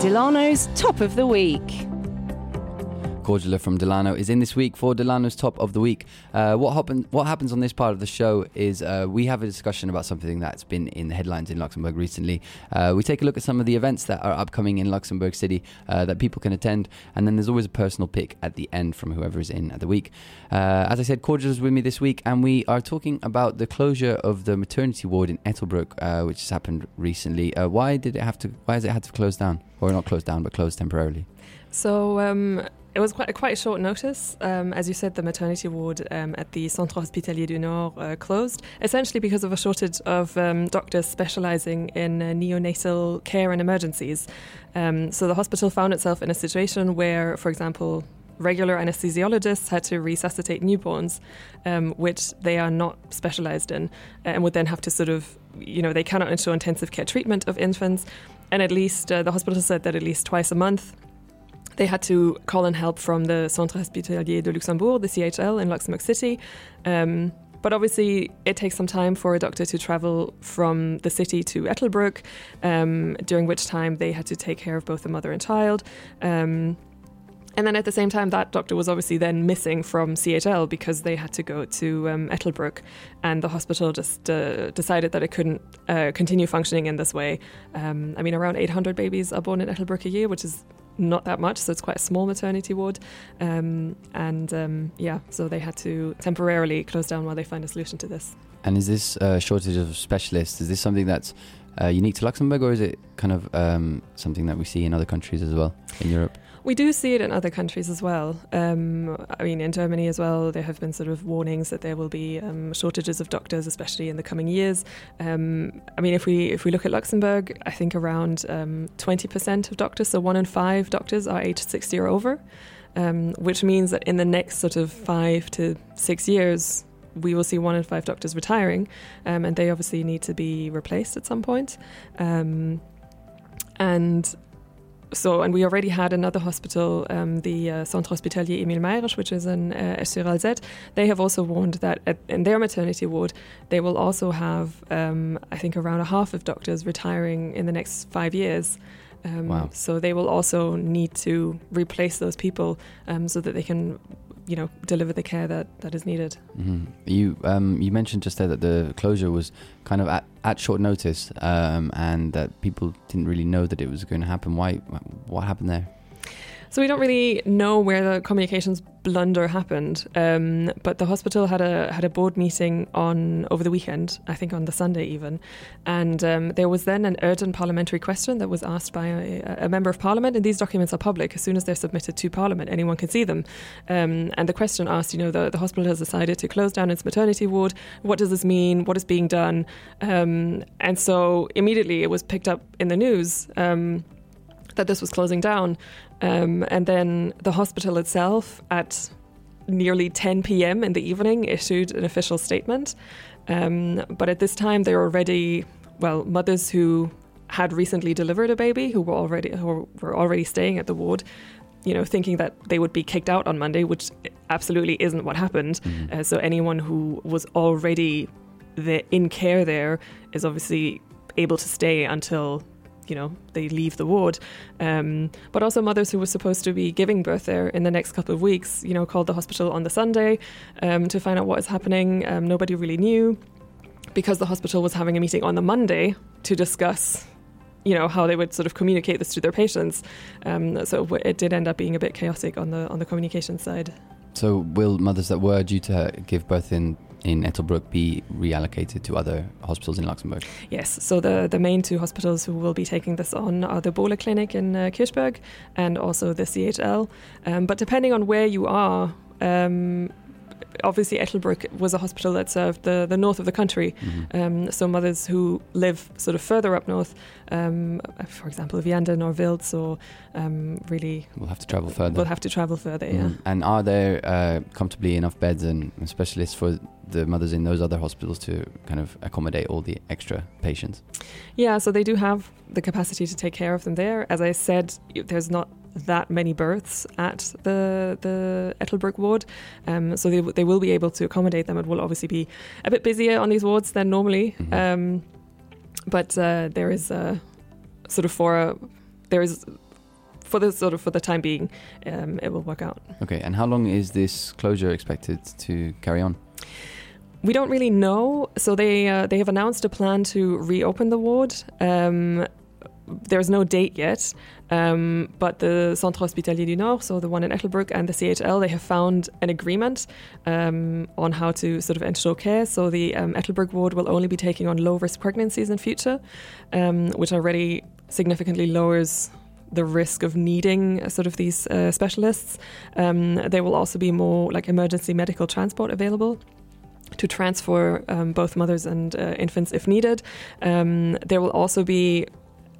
Delano's Top of the Week. Cordula from Delano is in this week for Delano's Top of the Week. Uh, what, happen- what happens on this part of the show is uh, we have a discussion about something that's been in the headlines in Luxembourg recently. Uh, we take a look at some of the events that are upcoming in Luxembourg City uh, that people can attend, and then there's always a personal pick at the end from whoever is in at the week. Uh, as I said, Cordula is with me this week, and we are talking about the closure of the maternity ward in Ettelbruck, uh, which has happened recently. why did it have to? Why has it had to close down, or not close down, but close temporarily? So um, it was quite quite short notice. Um, as you said, the maternity ward um, at the Centre Hospitalier du Nord uh, closed, essentially because of a shortage of um, doctors specialising in uh, neonatal care and emergencies. Um, so the hospital found itself in a situation where, for example, regular anesthesiologists had to resuscitate newborns, um, which they are not specialised in, and would then have to sort of, you know, they cannot ensure intensive care treatment of infants. And at least uh, the hospital said that at least twice a month they had to call in help from the Centre Hospitalier de Luxembourg, the CHL in Luxembourg City. Um, but obviously, it takes some time for a doctor to travel from the city to Ettelbruck, um, during which time they had to take care of both the mother and child. Um, and then at the same time, that doctor was obviously then missing from CHL because they had to go to um, Ettelbruck, and the hospital just uh, decided that it couldn't uh, continue functioning in this way. Um, I mean, around 800 babies are born in Ettelbruck a year, which is not that much, so it's quite a small maternity ward. Um, and um, yeah, so they had to temporarily close down while they find a solution to this. And is this uh, shortage of specialists? Is this something that's uh, unique to Luxembourg, or is it kind of um, something that we see in other countries as well in Europe? We do see it in other countries as well. Um, I mean, in Germany as well, there have been sort of warnings that there will be um, shortages of doctors, especially in the coming years. Um, I mean, if we if we look at Luxembourg, I think around um, twenty percent of doctors, so one in five doctors, are aged sixty or over, um, which means that in the next sort of five to six years, we will see one in five doctors retiring, um, and they obviously need to be replaced at some point. Um, and so, and we already had another hospital, um, the uh, Centre Hospitalier Emile Mayrisch, which is in uh, Esch-sur-Alzette. They have also warned that at, in their maternity ward, they will also have, um, I think, around a half of doctors retiring in the next five years. Um, wow. So they will also need to replace those people um, so that they can you know deliver the care that, that is needed. Mm-hmm. You um, you mentioned just there that the closure was kind of at, at short notice, um, and that people didn't really know that it was going to happen. Why? What happened there? So we don't really know where the communications blunder happened, um, but the hospital had a had a board meeting on over the weekend, I think on the Sunday even, and um, there was then an urgent parliamentary question that was asked by a, a, member of parliament, and these documents are public. As soon as they're submitted to parliament, anyone can see them. Um, and the question asked, you know, the, the hospital has decided to close down its maternity ward. What does this mean? What is being done? Um, and so immediately it was picked up in the news um, that this was closing down. Um, and then the hospital itself, at nearly 10 p.m. in the evening, issued an official statement. Um, but at this time, there were already, well, mothers who had recently delivered a baby who were already who were already staying at the ward. You know, thinking that they would be kicked out on Monday, which absolutely isn't what happened. Mm-hmm. Uh, so anyone who was already the, in care there is obviously able to stay until you know they leave the ward. Um, but also mothers who were supposed to be giving birth there in the next couple of weeks, you know, called the hospital on the Sunday um, to find out what is happening. Um, nobody really knew because the hospital was having a meeting on the Monday to discuss. You know how they would sort of communicate this to their patients, um, so it did end up being a bit chaotic on the on the communication side. So, will mothers that were due to give birth in in Ettelbruck be reallocated to other hospitals in Luxembourg? Yes, so the, the main two hospitals who will be taking this on are the Bohler Clinic in uh, Kirchberg and also the CHL. Um, but depending on where you are, um, obviously Ettelbruck was a hospital that served the, the north of the country. Mm-hmm. Um, so mothers who live sort of further up north, um, for example, Vianden or Wiltz, or um, really will have to travel further. Will have to travel further. Mm-hmm. Yeah. And are there uh, comfortably enough beds and specialists for the mothers in those other hospitals to kind of accommodate all the extra patients? Yeah, so they do have the capacity to take care of them there. As I said, there's not that many births at the the Ettelbruck ward, um, so they they will be able to accommodate them. It will obviously be a bit busier on these wards than normally, mm-hmm. um, but uh, there is a sort of for a, there is for the sort of for the time being, um, it will work out. Okay, and how long is this closure expected to carry on? We don't really know. So they uh, they have announced a plan to reopen the ward. Um, there's no date yet, um, but the Centre Hospitalier du Nord, so the one in Ettelbruck, and the CHL, they have found an agreement um, on how to sort of ensure care. So the um, Ettelbruck ward will only be taking on low risk pregnancies in future, um, which already significantly lowers the risk of needing uh, sort of these uh, specialists. Um, there will also be more like emergency medical transport available to transfer um, both mothers and uh, infants if needed. Um, there will also be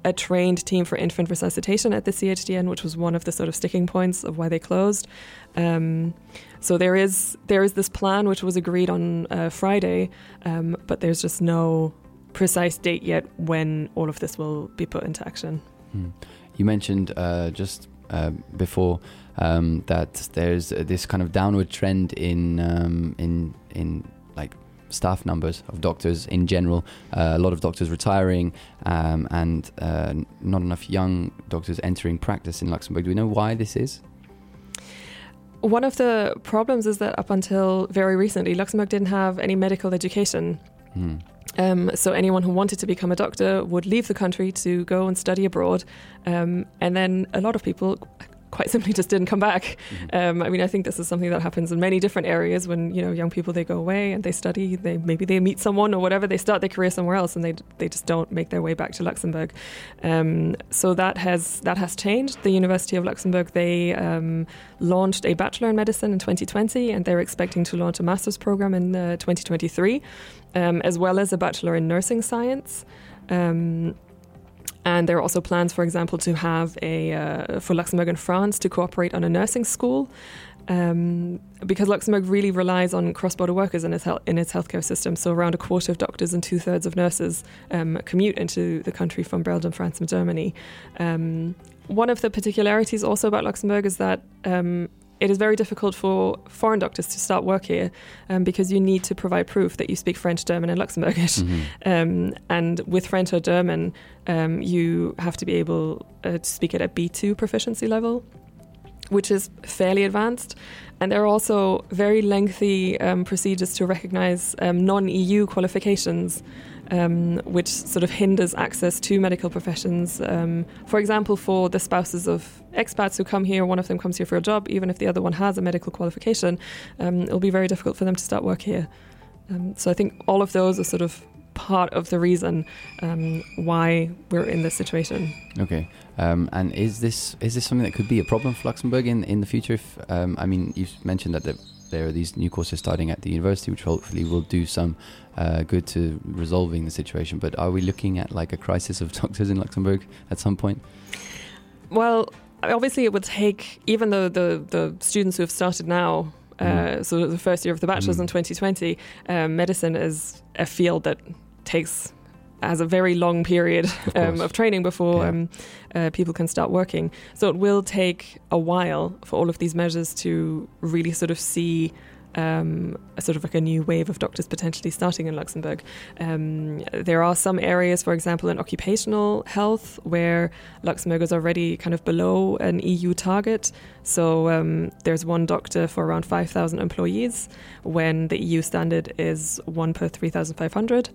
a trained team for infant resuscitation at the CHDN, which was one of the sort of sticking points of why they closed. Um, so there is there is this plan which was agreed on uh, Friday, um, but there's just no precise date yet when all of this will be put into action. Hmm. You mentioned uh, just uh, before um, that there's this kind of downward trend in um, in in like staff numbers of doctors in general. Uh, a lot of doctors retiring, um, and uh, not enough young doctors entering practice in Luxembourg. Do we know why this is? One of the problems is that up until very recently, Luxembourg didn't have any medical education. Hmm. Um, so anyone who wanted to become a doctor would leave the country to go and study abroad, um, and then a lot of people quite simply just didn't come back. Mm-hmm. Um, I mean, I think this is something that happens in many different areas when you know young people they go away and they study, they maybe they meet someone or whatever, they start their career somewhere else and they they just don't make their way back to Luxembourg. Um, so that has that has changed. The University of Luxembourg they um, launched a bachelor in medicine in 2020 and they're expecting to launch a master's program in uh, 2023, um, as well as a bachelor in nursing science. Um, and there are also plans, for example, to have a uh, for Luxembourg and France to cooperate on a nursing school, um, because Luxembourg really relies on cross-border workers in its health, in its healthcare system. So around a quarter of doctors and two-thirds of nurses um, commute into the country from Belgium, France, and Germany. Um, one of the particularities also about Luxembourg is that um, it is very difficult for foreign doctors to start work here um, because you need to provide proof that you speak French, German, and Luxembourgish. Mm-hmm. Um, and with French or German, um, you have to be able uh, to speak at a B2 proficiency level, which is fairly advanced. And there are also very lengthy um, procedures to recognize um, non EU qualifications um, which sort of hinders access to medical professions. Um, for example, for the spouses of expats who come here, one of them comes here for a job, even if the other one has a medical qualification, um, it'll be very difficult for them to start work here. Um, so I think all of those are sort of part of the reason um, why we're in this situation. Okay, um, and is this is this something that could be a problem for Luxembourg in in the future? If I mean, you've mentioned that the there are these new courses starting at the university, which hopefully will do some uh, good to resolving the situation. But are we looking at like a crisis of doctors in Luxembourg at some point? Well, obviously, it would take even though the the students who have started now. Uh, mm. So the first year of the bachelor's mm. in 2020, um, medicine is a field that takes has a very long period of, um, of training before yeah. um, uh, people can start working. So it will take a while for all of these measures to really sort of see um, a sort of like a new wave of doctors potentially starting in Luxembourg. Um, there are some areas, for example, in occupational health, where Luxembourg is already kind of below an EU target. So um, there's one doctor for around 5,000 employees, when the EU standard is one per 3,500.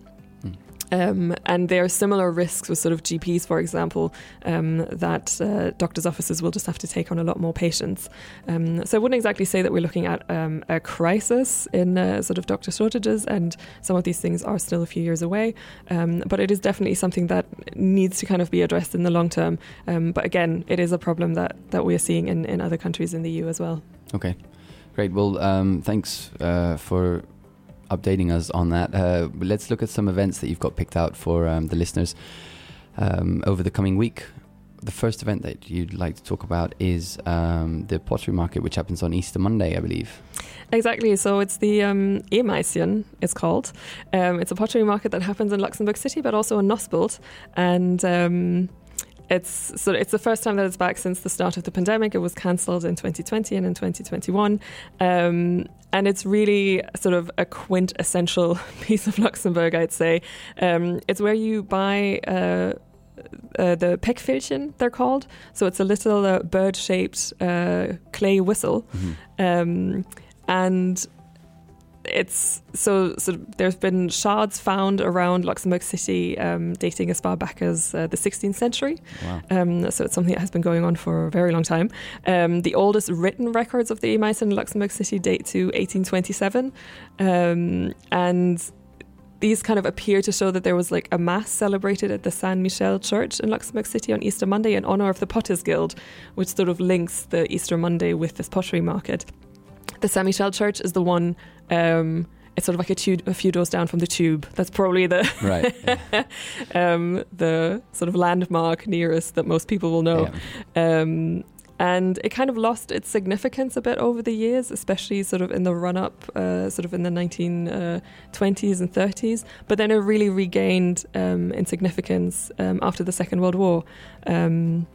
Um, and there are similar risks with sort of GPs, for example, um, that uh, doctors' offices will just have to take on a lot more patients. Um, so I wouldn't exactly say that we're looking at um, a crisis in uh, sort of doctor shortages, and some of these things are still a few years away. Um, but it is definitely something that needs to kind of be addressed in the long term. Um, but again, it is a problem that, that we are seeing in, in other countries in the EU as well. Okay. Great. Well, thanks uh, for updating us on that. Uh, let's look at some events that you've got picked out for um, the listeners um, over the coming week. The first event that you'd like to talk about is um, the pottery market, which happens on Easter Monday, I believe. Exactly. So it's the um, it's called. Um, it's a pottery market that happens in Luxembourg City, but also in Nospelt. And um, it's so it's the first time that it's back since the start of the pandemic. It was cancelled in 2020 and in 2021, um, and it's really sort of a quintessential piece of Luxembourg, I'd say. Um, it's where you buy. Uh, uh, the Péckvillchen, they're called. So it's a little uh, bird-shaped uh, clay whistle, Mhm. um, and it's so so. There's been shards found around Luxembourg City, um, dating as far back as uh, the 16th century. Wow. Um, so it's something that has been going on for a very long time. Um, the oldest written records of the Éimaischen in Luxembourg City date to 1827, um, and these kind of appear to show that there was like a mass celebrated at the San Michel Church in Luxembourg City on Easter Monday in honor of the Potters Guild, which sort of links the Easter Monday with this pottery market. The San Michel Church is the one. Um, it's sort of like a, tu- a few doors down from the tube. That's probably the Right. yeah. um, the sort of landmark nearest that most people will know. Yeah. Um, and it kind of lost its significance a bit over the years, especially sort of in the run up, uh, sort of in the 1920s and 30s. But then it really regained um, in significance um, after the Second World War. Um,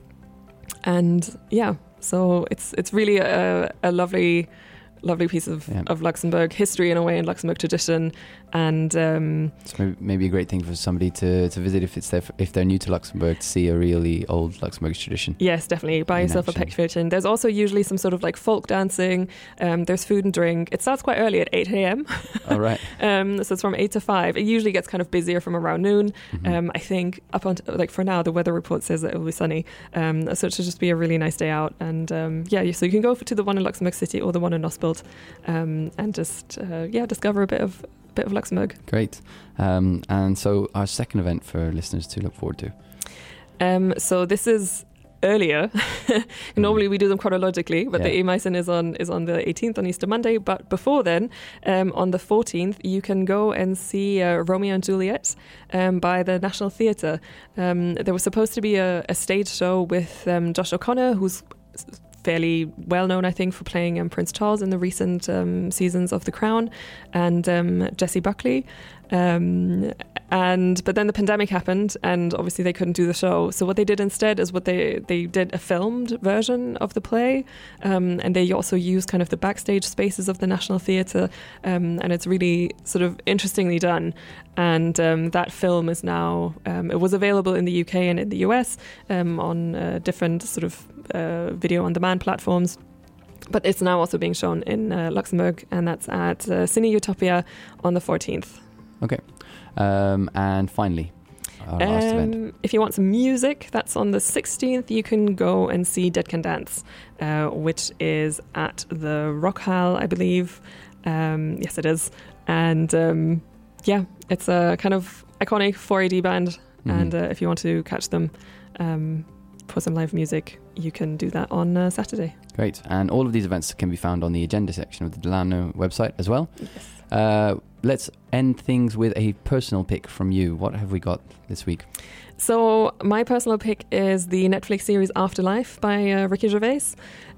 and yeah, so it's it's really a, a lovely, lovely piece of, Yeah. of Luxembourg history in a way, and Luxembourg tradition. And um, It's maybe, maybe a great thing for somebody to, to visit if it's their, if they're new to Luxembourg to see a really old Luxembourg tradition. Yes, definitely. Buy In yourself a action. Péckvillchen. There's also usually some sort of like folk dancing. Um, there's food and drink. It starts quite early at 8 a.m. All right. Um, so it's from 8 to 5. It usually gets kind of busier from around noon. Mhm. Um, I think up until, like for now, the weather report says that it will be sunny. Um, so it should just be a really nice day out. And um, yeah, so you can go to the one in Luxembourg City or the one in Nospelt um, and just, uh, yeah, discover a bit of bit of Luxembourg. Great. Um, and so our second event for listeners to look forward to. Um, so this is earlier. Normally we do them chronologically, but the Yeah. Éimaischen is on is on the 18th on Easter Monday. But before then, um, on the 14th, you can go and see uh, Romeo and Juliet um, by the National Theatre. Um, there was supposed to be a, a stage show with um, Josh O'Connor, who's fairly well known, I think, for playing um, Prince Charles in the recent um, seasons of The Crown, and um, Jessie Buckley. Um, and but then the pandemic happened, and obviously they couldn't do the show. So what they did instead is what they they did a filmed version of the play, um, and they also used kind of the backstage spaces of the National Theatre, um, and it's really sort of interestingly done. And that film is now it was available in the UK and in the US on uh, different sort of uh, video on demand platforms. But it's now also being shown in uh, Luxembourg, and that's at uh, Cine Utopia on the 14th. Um, and finally, our last event. Um, if you want some music, that's on the 16th. You can go and see Dead Can Dance, uh, which is at the Rockhal, I believe. Um, yes, it is. And um, yeah, it's a kind of iconic 4AD band. Mhm. And uh, if you want to catch them um, for some live music, you can do that on uh, Saturday. Great. And all of these events can be found on the agenda section of the Delano website as well. Uh, let's end things with a personal pick from you. What have we got this week? So my personal pick is the Netflix series Afterlife by uh, Ricky Gervais.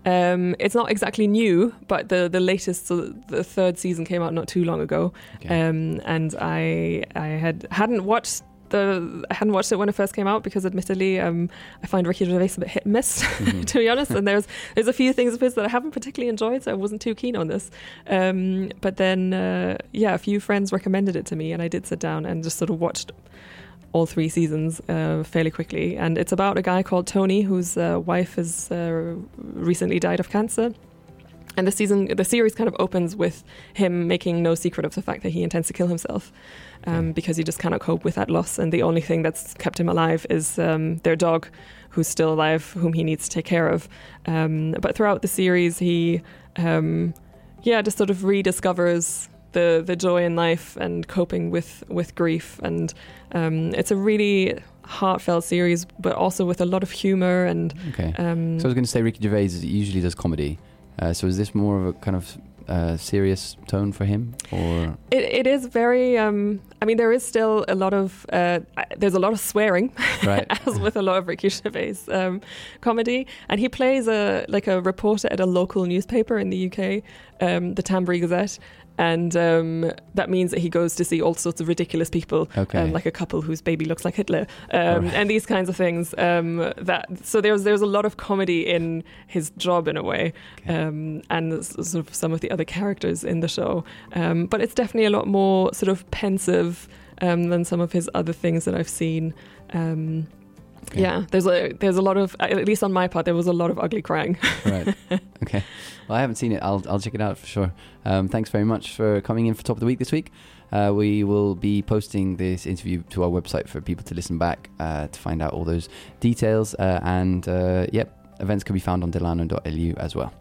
Um, it's not exactly new, but the the latest, so the third season came out not too long ago, Okay. um, and I I had hadn't watched. The, I hadn't watched it when it first came out because, admittedly, um, I find Ricky Gervais a bit hit and miss, Mhm. to be honest. And there's there's a few things of his that I haven't particularly enjoyed, so I wasn't too keen on this. Um, but then, uh, yeah, a few friends recommended it to me, and I did sit down and just sort of watched all three seasons uh, fairly quickly. And it's about a guy called Tony whose uh, wife has uh, recently died of cancer. And the season, the series kind of opens with him making no secret of the fact that he intends to kill himself um, Okay. because he just cannot cope with that loss. And the only thing that's kept him alive is um, their dog, who's still alive, whom he needs to take care of. Um, but throughout the series, he, um, yeah, just sort of rediscovers the the joy in life and coping with with grief. And um, it's a really heartfelt series, but also with a lot of humor and. Okay. Um, so I was going to say Ricky Gervais usually does comedy. Uh, so is this more of a kind of uh, serious tone for him, or It, it is very. Um, I mean, there is still a lot of. Uh, there's a lot of swearing, right? as with a lot of Ricky Gervais um, comedy, and he plays a like a reporter at a local newspaper in the UK, um, the Tambury Gazette, and um, that means that he goes to see all sorts of ridiculous people, Okay. um, like a couple whose baby looks like Hitler, um, and these kinds of things. Um, that so there's there's a lot of comedy in his job in a way, Okay. um, and sort of some of the other characters in the show. Um, but it's definitely a lot more sort of pensive um, than some of his other things that I've seen. Okay. Yeah, there's a there's a lot of at least on my part there was a lot of ugly crying. right. Okay. Well, I haven't seen it. I'll I'll check it out for sure. Um, thanks very much for coming in for top of the week this week. Uh, we will be posting this interview to our website for people to listen back uh, to find out all those details. Uh, and uh, yep, events can be found on delano.lu as well.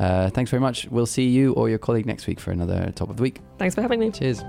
Uh, thanks very much. We'll see you or your colleague next week for another top of the week. Thanks for having me. Cheers.